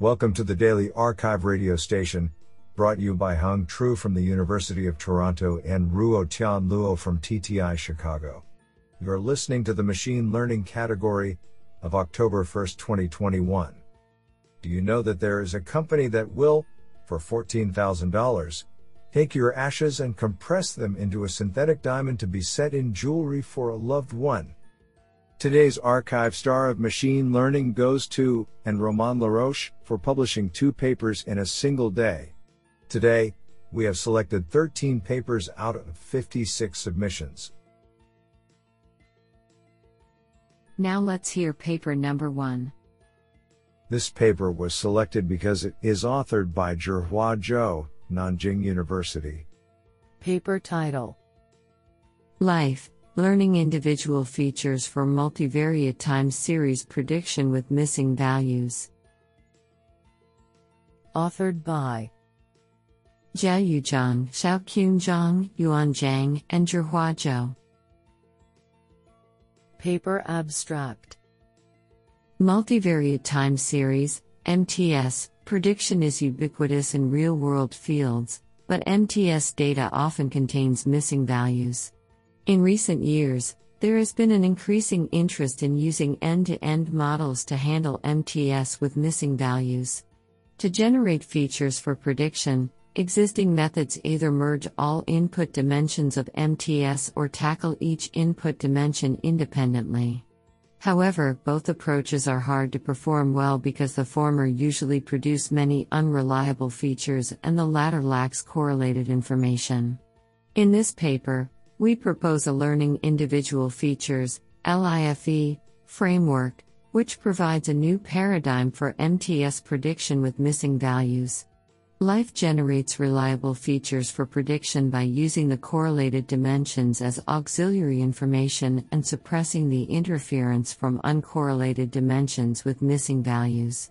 Welcome to the Daily Archive radio station, brought you by Hung Tru from the University of Toronto and Ruo Tian Luo from TTI Chicago. You're listening to the Machine Learning category of October 1, 2021. Do you know that there is a company that will, for $14,000, take your ashes and compress them into a synthetic diamond to be set in jewelry for a loved one? Today's archive star of machine learning goes to, and Roman Laroche, for publishing two papers in a single day. Today, we have selected 13 papers out of 56 submissions. Now let's hear paper number one. This paper was selected because it is authored by Zhihua Zhou, Nanjing University. Paper title Life Learning individual features for multivariate time series prediction with missing values. Authored by Jiayu Zhang, Xiaoqun Zhang, Yuan Zhang, and Zhihua Zhou. Paper abstract Multivariate time series, MTS, prediction is ubiquitous in real world fields, but MTS data often contains missing values. In recent years, there has been an increasing interest in using end to end models to handle MTS with missing values. To generate features for prediction, existing methods either merge all input dimensions of MTS or tackle each input dimension independently. However, both approaches are hard to perform well because the former usually produce many unreliable features and the latter lacks correlated information. In this paper, we propose a learning individual features LIFE framework, which provides a new paradigm for MTS prediction with missing values. Life generates reliable features for prediction by using the correlated dimensions as auxiliary information and suppressing the interference from uncorrelated dimensions with missing values.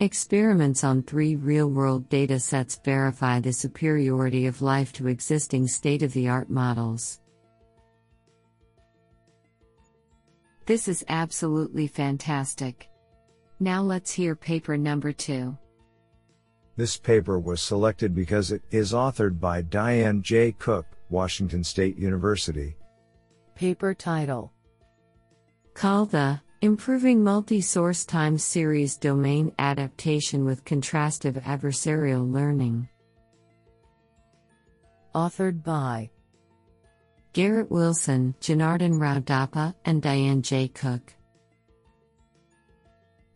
Experiments on three real world data sets verify the superiority of life to existing state of the art models. This is absolutely fantastic. Now let's hear paper number two. This paper was selected because it is authored by Diane J. Cook, Washington State University. Paper title CALDA Improving Multi Source Time Series Domain Adaptation with Contrastive Adversarial Learning. Authored by Garrett Wilson, Janardhan Rao Doppa, and Diane J. Cook.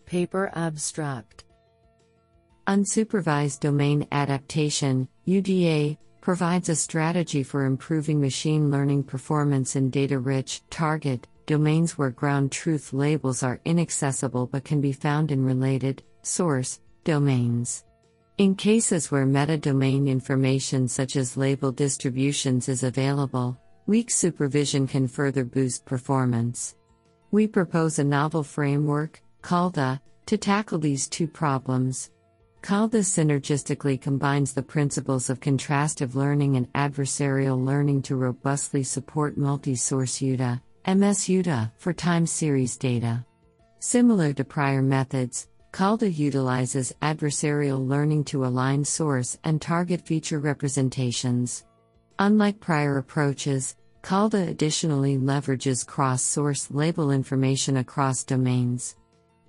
Paper abstract Unsupervised Domain Adaptation, UDA, provides a strategy for improving machine learning performance in data rich, target, domains where ground truth labels are inaccessible but can be found in related, source, domains. In cases where meta-domain information such as label distributions is available, weak supervision can further boost performance. We propose a novel framework, CALDA, to tackle these two problems. CALDA synergistically combines the principles of contrastive learning and adversarial learning to robustly support multi source UDA, MS UDA, for time series data. Similar to prior methods, CALDA utilizes adversarial learning to align source and target feature representations. Unlike prior approaches, CALDA additionally leverages cross source label information across domains.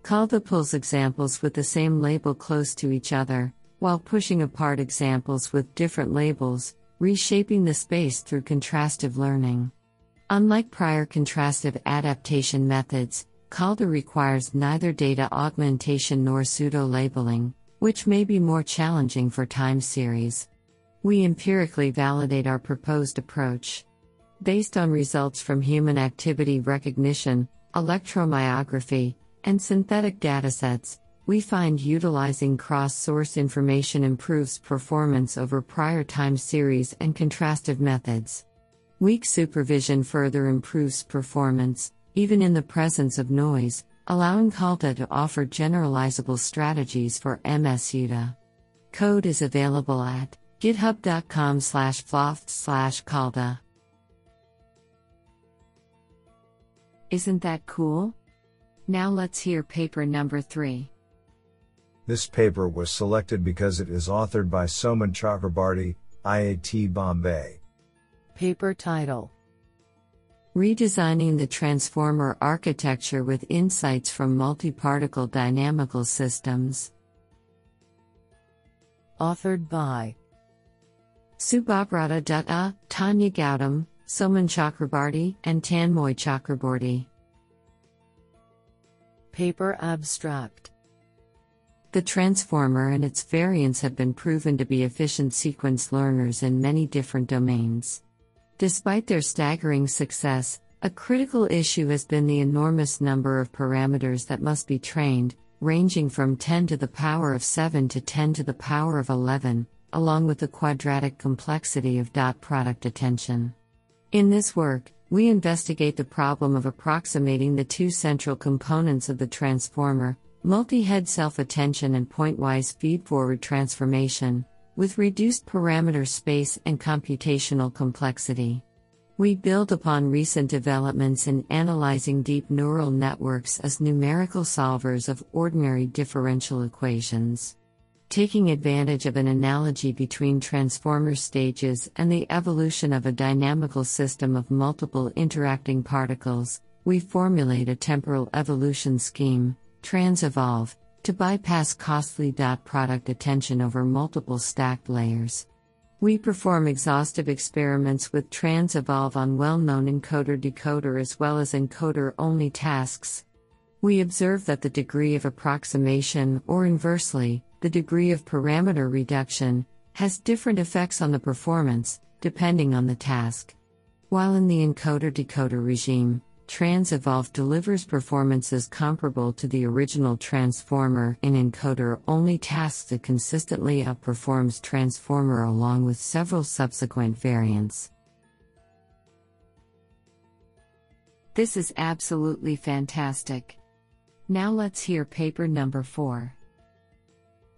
CALDA pulls examples with the same label close to each other, while pushing apart examples with different labels, reshaping the space through contrastive learning. Unlike prior contrastive adaptation methods, CALDA requires neither data augmentation nor pseudo labeling, which may be more challenging for time series. We empirically validate our proposed approach. Based on results from human activity recognition, electromyography, and synthetic datasets, we find utilizing cross source information improves performance over prior time series and contrastive methods. Weak supervision further improves performance, even in the presence of noise, allowing CALDA to offer generalizable strategies for MSUDA. Code is available at github.com slash floft slash calda. Isn't that cool? Now let's hear paper number three. This paper was selected because it is authored by Soumen Chakrabarti, IIT Bombay. Paper title Redesigning the Transformer Architecture with Insights from Multiparticle Dynamical Systems. Authored by Subhabrata Dutta, Tanya Gautam, Soumen Chakrabarti, and Tanmoy Chakraborty. Paper abstract The transformer and its variants have been proven to be efficient sequence learners in many different domains. Despite their staggering success, a critical issue has been the enormous number of parameters that must be trained, ranging from 10 to the power of 7 to 10 to the power of 11, along with the quadratic complexity of dot product attention. In this work, we investigate the problem of approximating the two central components of the transformer multi head self attention and pointwise feed forward transformation, with reduced parameter space and computational complexity. We build upon recent developments in analyzing deep neural networks as numerical solvers of ordinary differential equations. Taking advantage of an analogy between transformer stages and the evolution of a dynamical system of multiple interacting particles, we formulate a temporal evolution scheme, TransEvolve, to bypass costly dot product attention over multiple stacked layers. We perform exhaustive experiments with TransEvolve on well known encoder decoder as well as encoder only tasks. We observe that the degree of approximation, or inversely, the degree of parameter reduction, has different effects on the performance, depending on the task. While in the encoder decoder regime, TransEvolve delivers performances comparable to the original transformer in encoder only tasks that consistently outperforms transformer along with several subsequent variants. This is absolutely fantastic. Now let's hear paper number 4.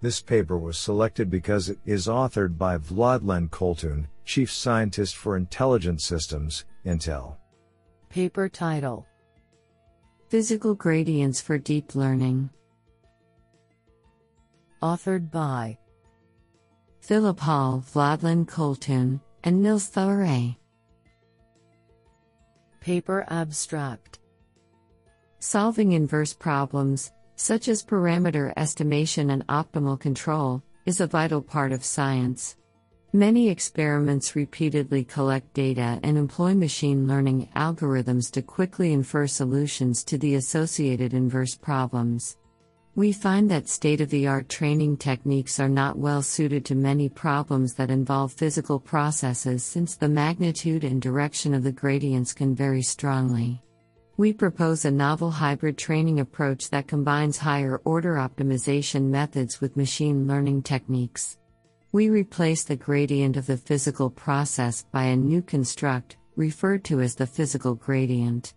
This paper was selected because it is authored by Vladlen Koltun, Chief Scientist for Intelligent Systems, Intel. Paper title Physical Gradients for Deep Learning. Authored by Philipp Holl, Vladlen Koltun, and Nils Thuerey. Paper abstract Solving inverse problems, such as parameter estimation and optimal control, is a vital part of science. Many experiments repeatedly collect data and employ machine learning algorithms to quickly infer solutions to the associated inverse problems. We find that state of the art training techniques are not well suited to many problems that involve physical processes since the magnitude and direction of the gradients can vary strongly. We propose a novel hybrid training approach that combines higher order optimization methods with machine learning techniques. We replace the gradient of the physical process by a new construct, referred to as the physical gradient.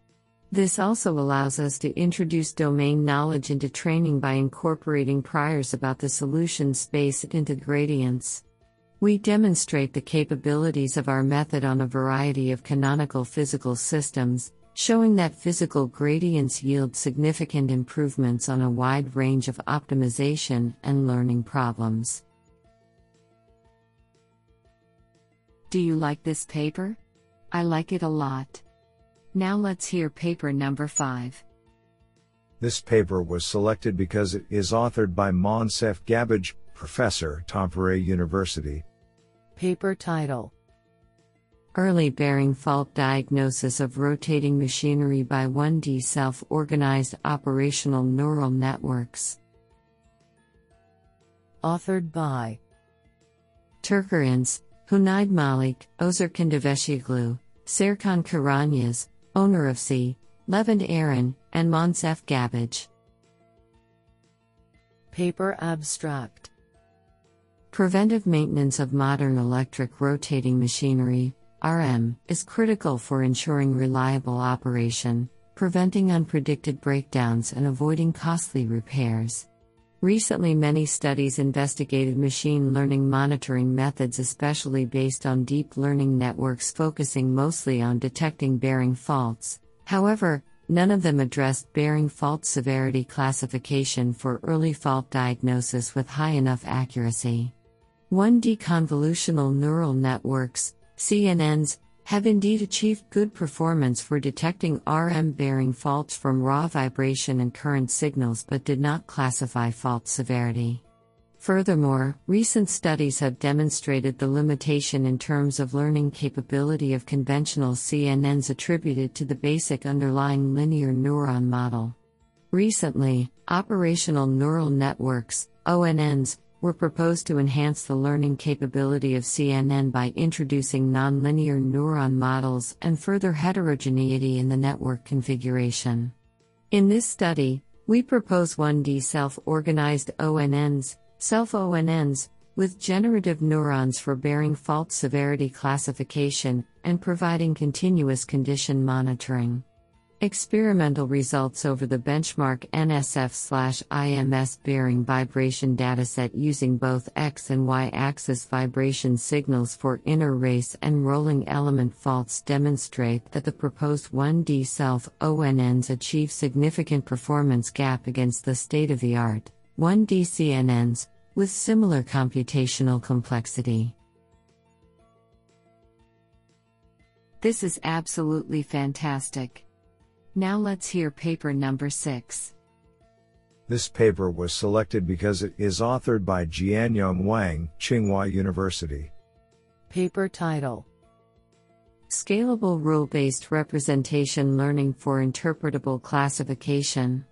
This also allows us to introduce domain knowledge into training by incorporating priors about the solution space into gradients. We demonstrate the capabilities of our method on a variety of canonical physical systems, showing that physical gradients yield significant improvements on a wide range of optimization and learning problems. Do you like this paper? I like it a lot. Now let's hear paper number 5. This paper was selected because it is authored by Moncef Gabbouj, Professor, Tampere University. Paper title Early bearing fault diagnosis of rotating machinery by 1D self organized operational neural networks. Authored by Turker Ince, Junaid Malik, Ozer Can Devecioglu, Serkan Kiranyaz, owner of C, Levent Eren, and Moncef Gabbouj. Paper abstract Preventive maintenance of modern electric rotating machinery, RM, is critical for ensuring reliable operation, preventing unpredicted breakdowns, and avoiding costly repairs. Recently, many studies investigated machine learning monitoring methods, especially based on deep learning networks focusing mostly on detecting bearing faults. However, none of them addressed bearing fault severity classification for early fault diagnosis with high enough accuracy. 1D convolutional neural networks, CNNs, have indeed achieved good performance for detecting RM bearing faults from raw vibration and current signals but did not classify fault severity. Furthermore, recent studies have demonstrated the limitation in terms of learning capability of conventional CNNs attributed to the basic underlying linear neuron model. Recently, operational neural networks, ONNs, were proposed to enhance the learning capability of CNN by introducing nonlinear neuron models and further heterogeneity in the network configuration. In this study, we propose 1D self organized ONNs, self ONNs, with generative neurons for bearing fault severity classification and providing continuous condition monitoring. Experimental results over the benchmark NSF IMS bearing vibration dataset using both X and Y axis vibration signals for inner race and rolling element faults demonstrate that the proposed 1D self ONNs achieve significant performance gap against the state of the art 1D CNNs with similar computational complexity. This is absolutely fantastic. Now let's hear paper number 6. This paper was selected because it is authored by Jianyong Wang, Tsinghua University. Paper title Scalable Rule Based Representation Learning for Interpretable Classification.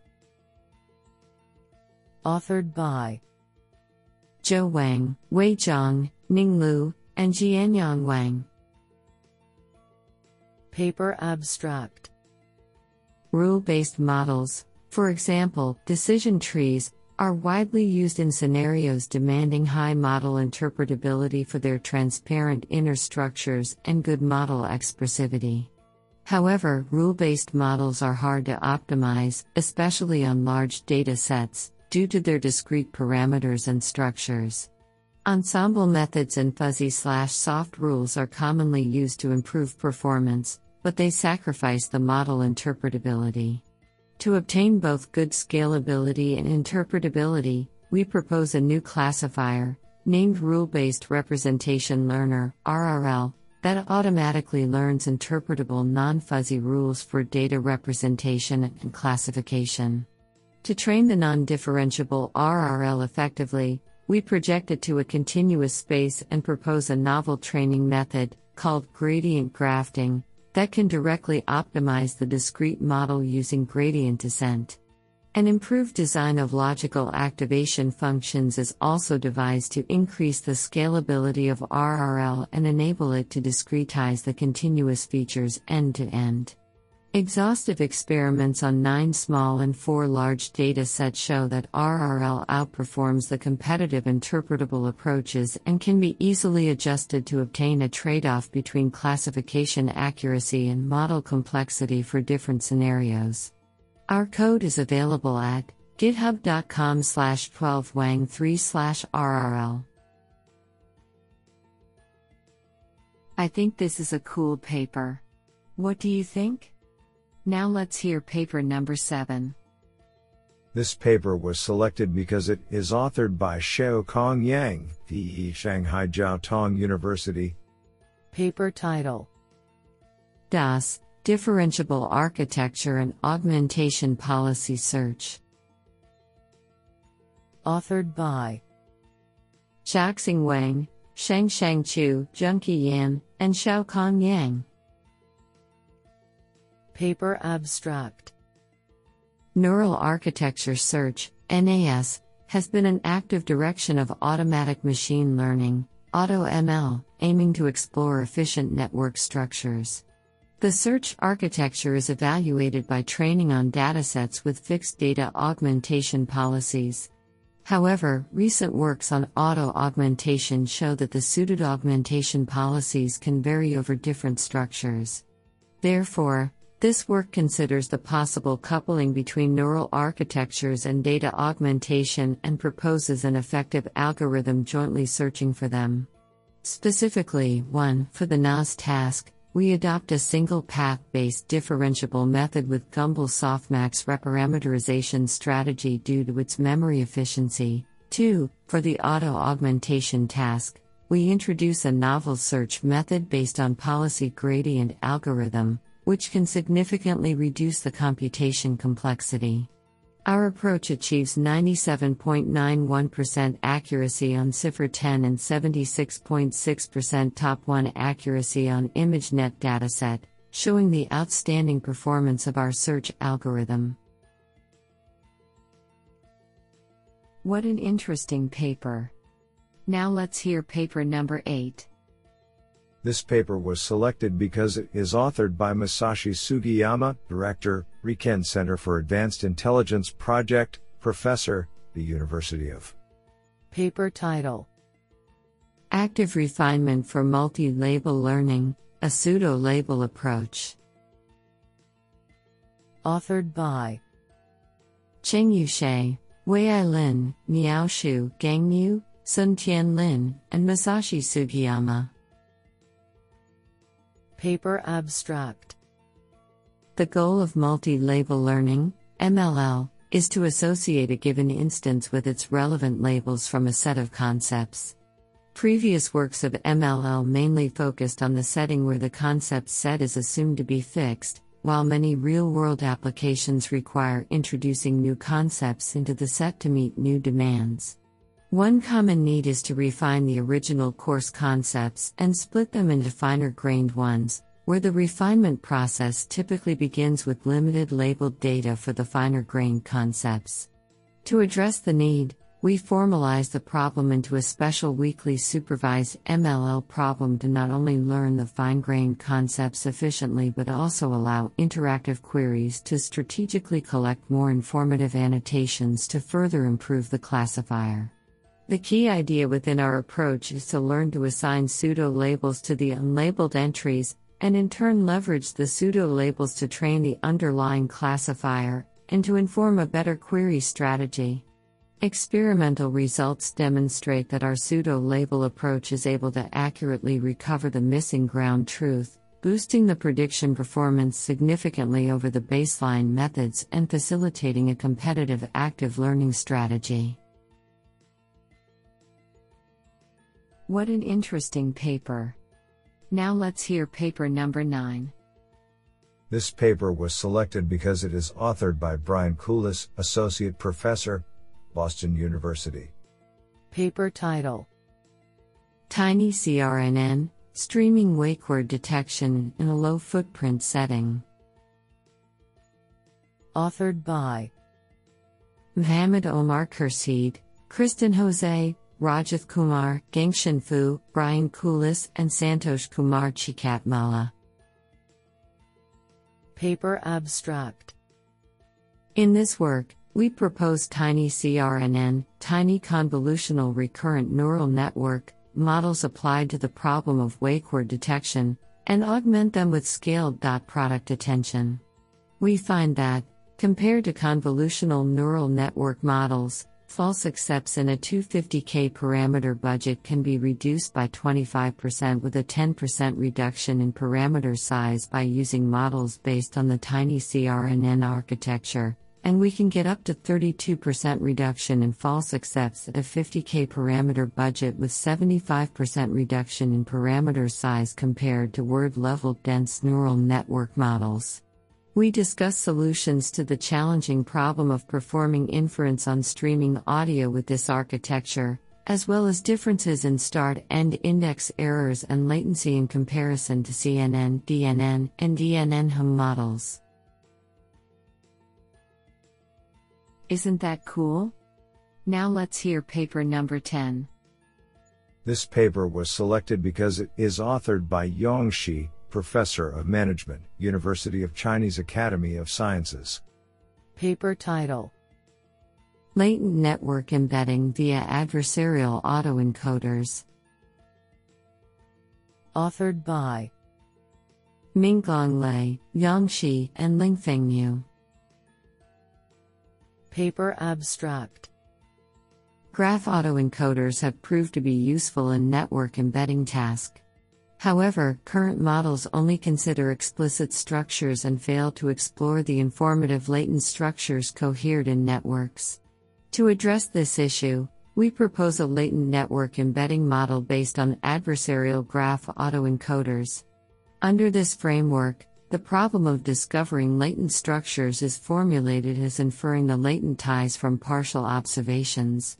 Authored by Zhou Wang, Wei Zhang, Ning Liu, and Jianyong Wang. Paper abstract Rule based models, for example, decision trees, are widely used in scenarios demanding high model interpretability for their transparent inner structures and good model expressivity. However, rule based models are hard to optimize, especially on large data sets, due to their discrete parameters and structures. Ensemble methods and fuzzy slash soft rules are commonly used to improve performance, but they sacrifice the model interpretability. To obtain both good scalability and interpretability, we propose a new classifier, named Rule Based Representation Learner RRL, that automatically learns interpretable non fuzzy rules for data representation and classification. To train the non differentiable RRL effectively, we project it to a continuous space and propose a novel training method, called gradient grafting, that can directly optimize the discrete model using gradient descent. An improved design of logical activation functions is also devised to increase the scalability of RRL and enable it to discretize the continuous features end to end. Exhaustive experiments on nine small and four large data sets show that RRL outperforms the competitive interpretable approaches and can be easily adjusted to obtain a trade off between classification accuracy and model complexity for different scenarios. Our code is available at github.com slash 12wang3 slash RRL. I think this is a cool paper. What do you think? Now let's hear paper number 7. This paper was selected because it is authored by Xiaokang Yang, PE Shanghai Jiao Tong University. Paper title DAS Differentiable Architecture and Augmentation Policy Search. Authored by Xiaoxing Wang, Shengsheng Chu, Junchi Yan, and Xiaokang Yang. Paper Abstract Neural Architecture Search, NAS, has been an active direction of automatic machine learning, AutoML, aiming to explore efficient network structures. The search architecture is evaluated by training on datasets with fixed data augmentation policies. However, recent works on auto augmentation show that the suited augmentation policies can vary over different structures. Therefore, this work considers the possible coupling between neural architectures and data augmentation and proposes an effective algorithm jointly searching for them. Specifically, 1. For the NAS task, we adopt a single path based differentiable method with Gumbel softmax reparameterization strategy due to its memory efficiency. 2. For the auto augmentation task, we introduce a novel search method based on policy gradient algorithm, which can significantly reduce the computation complexity. Our approach achieves 97.91% accuracy on CIFAR 10 and 76.6% top 1 accuracy on ImageNet dataset, showing the outstanding performance of our search algorithm. What an interesting paper! Now let's hear paper number 8. This paper was selected because it is authored by Masashi Sugiyama, Director, RIKEN Center for Advanced Intelligence Project, Professor, the University of. Paper title Active Refinement for Multi Label Learning, a Pseudo Label Approach. Authored by Chengyu Xie, Weiyai Lin, Miaoshu Gangmu, Hsuan-Tien Lin, and Masashi Sugiyama. Paper Abstract The goal of multi label learning, MLL, is to associate a given instance with its relevant labels from a set of concepts. Previous works of MLL mainly focused on the setting where the concept set is assumed to be fixed, while many real world applications require introducing new concepts into the set to meet new demands. One common need is to refine the original coarse concepts and split them into finer grained ones, where the refinement process typically begins with limited labeled data for the finer grained concepts. To address the need, we formalize the problem into a special weakly supervised MLL problem to not only learn the fine grained concepts efficiently but also allow interactive queries to strategically collect more informative annotations to further improve the classifier. The key idea within our approach is to learn to assign pseudo labels to the unlabeled entries, and in turn leverage the pseudo labels to train the underlying classifier, and to inform a better query strategy. Experimental results demonstrate that our pseudo label approach is able to accurately recover the missing ground truth, boosting the prediction performance significantly over the baseline methods and facilitating a competitive active learning strategy. What an interesting paper. Now let's hear paper number 9. This paper was selected because it is authored by Brian Kulis, Associate Professor, Boston University. Paper title Tiny CRNN Streaming Wake Word Detection in a Low Footprint Setting. Authored by Mohammed Omar Khursheed, Christin Jose, Rajath Kumar, Gengshen Fu, Brian Kulis, and Santosh Kumar Cheekatmalla. Paper Abstract In this work, we propose Tiny CRNN, Tiny Convolutional Recurrent Neural Network, models applied to the problem of wake word detection, and augment them with scaled dot product attention. We find that, compared to convolutional neural network models, False accepts in a 250K parameter budget can be reduced by 25% with a 10% reduction in parameter size by using models based on the tiny CRNN architecture, and we can get up to 32% reduction in false accepts at a 50K parameter budget with 75% reduction in parameter size compared to word level dense neural network models. We discuss solutions to the challenging problem of performing inference on streaming audio with this architecture, as well as differences in start end index errors and latency in comparison to CNN, DNN, and DNN-HMM models. Isn't that cool? Now let's hear paper number 10. This paper was selected because it is authored by Yong Shi, Professor of Management, University of Chinese Academy of Sciences. Paper title Latent Network Embedding via Adversarial Autoencoders. Authored by Minglong Lei, Yong Shi, and Lingfeng Yu. Paper Abstract Graph autoencoders have proved to be useful in network embedding task. However, current models only consider explicit structures and fail to explore the informative latent structures cohered in networks. To address this issue, we propose a latent network embedding model based on adversarial graph autoencoders. Under this framework, the problem of discovering latent structures is formulated as inferring the latent ties from partial observations.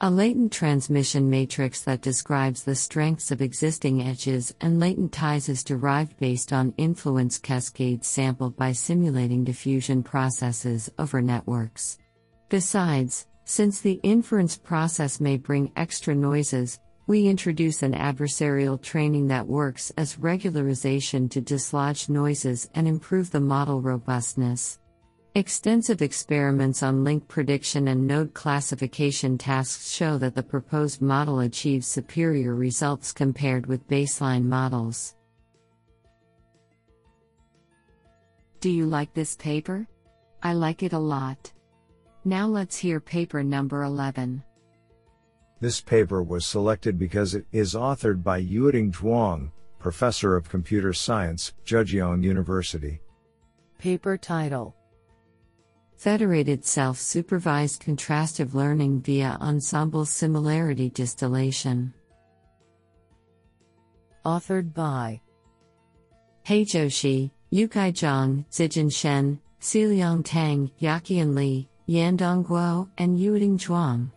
A latent transmission matrix that describes the strengths of existing edges and latent ties is derived based on influence cascades sampled by simulating diffusion processes over networks. Besides, since the inference process may bring extra noises, we introduce an adversarial training that works as regularization to dislodge noises and improve the model robustness. Extensive experiments on link prediction and node classification tasks show that the proposed model achieves superior results compared with baseline models. Do you like this paper? I like it a lot. Now let's hear paper number 11. This paper was selected because it is authored by Yueting Zhuang, Professor of Computer Science, Zhejiang University. Paper title Federated Self Supervised Contrastive Learning via Ensemble Similarity Distillation. Authored by He Zhou, Yukai Zhang, Zijin Shen, Siliang Tang, Yaqian Li, Yandong Guo, and Yueting Zhuang.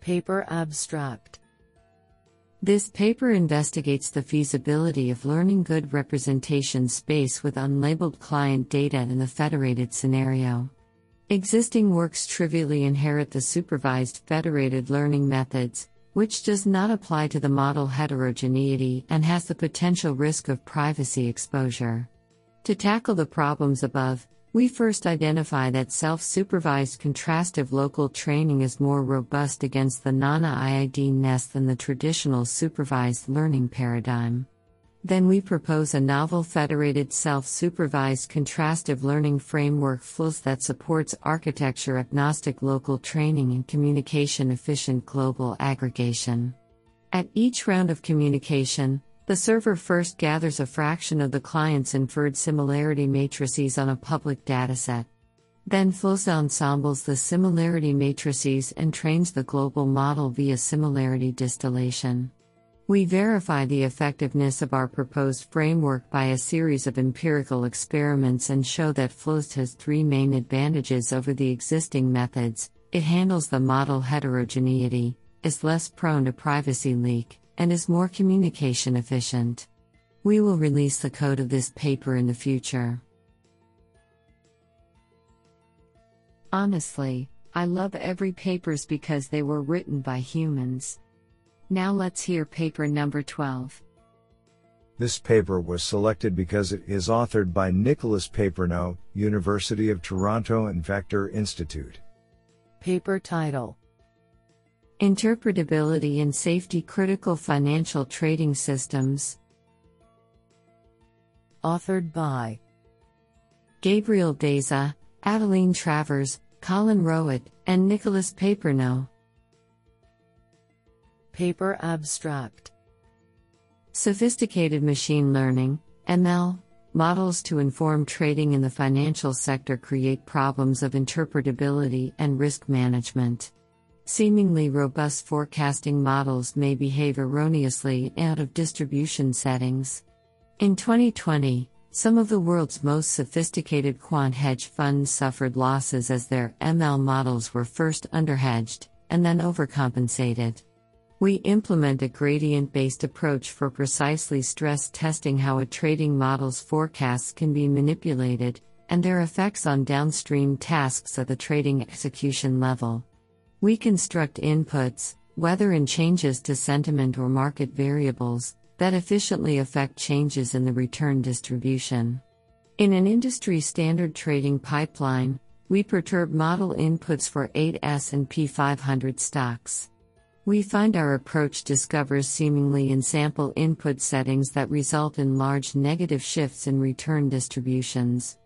Paper Abstract This paper investigates the feasibility of learning good representation space with unlabeled client data in the federated scenario. Existing works trivially inherit the supervised federated learning methods, which does not apply to the model heterogeneity and has the potential risk of privacy exposure. To tackle the problems above, we first identify that self supervised contrastive local training is more robust against the non-IID-ness than the traditional supervised learning paradigm. Then we propose a novel federated self supervised contrastive learning framework FLOS that supports architecture agnostic local training and communication efficient global aggregation. At each round of communication, the server first gathers a fraction of the client's inferred similarity matrices on a public dataset. Then FLOS ensembles the similarity matrices and trains the global model via similarity distillation. We verify the effectiveness of our proposed framework by a series of empirical experiments and show that FLOS has three main advantages over the existing methods it handles the model heterogeneity, is less prone to privacy leak, and is more communication efficient. We will release the code of this paper in the future. Honestly, I love every papers because they were written by humans. Now let's hear paper number 12. This paper was selected because it is authored by Nicolas Papernot, University of Toronto and Vector Institute. Paper title Interpretability and Safety Critical Financial Trading Systems. Authored by Gabriel Deza, Adelin Travers, Colin Rowat, and Nicolas Papernot. Paper Abstract Sophisticated machine learning, ML, models to inform trading in the financial sector create problems of interpretability and risk management. Seemingly robust forecasting models may behave erroneously out of distribution settings. In 2020, some of the world's most sophisticated quant hedge funds suffered losses as their ML models were first underhedged and then overcompensated. We implement a gradient based approach for precisely stress testing how a trading model's forecasts can be manipulated and their effects on downstream tasks at the trading execution level. We construct inputs, whether in changes to sentiment or market variables, that efficiently affect changes in the return distribution. In an industry standard trading pipeline, we perturb model inputs for 8 S&P 500 stocks. We find our approach discovers seemingly in sample input settings that result in large negative shifts in return distributions.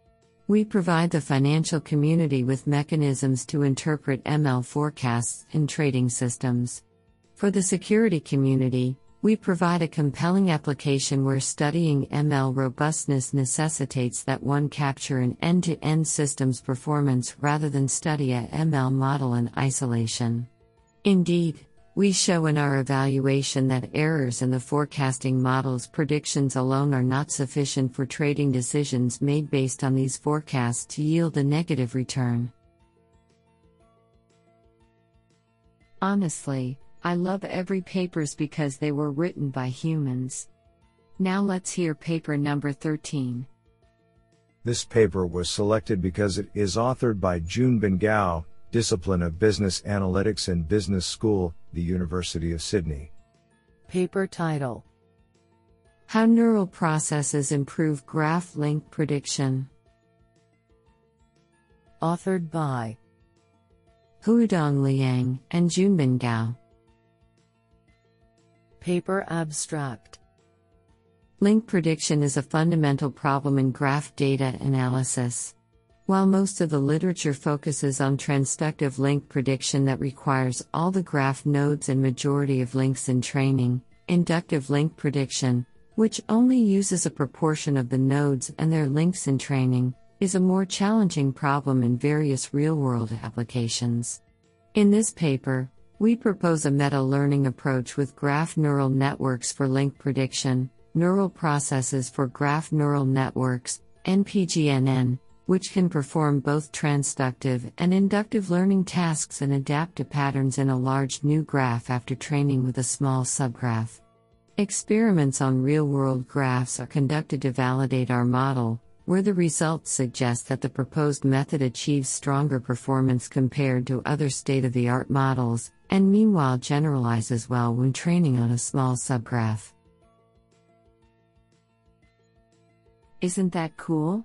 We provide the financial community with mechanisms to interpret ML forecasts in trading systems. For the security community, We provide a compelling application where studying ML robustness necessitates that one capture an end to end systems performance rather than study a ML model in isolation. Indeed, we show in our evaluation that errors in the forecasting model's predictions alone are not sufficient for trading decisions made based on these forecasts to yield a negative return. Honestly, I love every papers because they were written by humans. Now let's hear paper number 13. This paper was selected because it is authored by Junbin Gao, Discipline of Business Analytics and Business School, the University of Sydney. Paper title How Neural Processes Improve Graph Link Prediction. Authored by Huidong Liang and Junbin Gao. Paper Abstract Link prediction is a fundamental problem in graph data analysis. While most of the literature focuses on transductive link prediction that requires all the graph nodes and majority of links in training, inductive link prediction, which only uses a proportion of the nodes and their links in training, is a more challenging problem in various real world applications. In this paper, we propose a meta learning approach with graph neural networks for link prediction, neural processes for graph neural networks, NPGNN, which can perform both transductive and inductive learning tasks and adapt to patterns in a large new graph after training with a small subgraph. Experiments on real world graphs are conducted to validate our model, where the results suggest that the proposed method achieves stronger performance compared to other state of the art models, and meanwhile generalizes well when training on a small subgraph. Isn't that cool?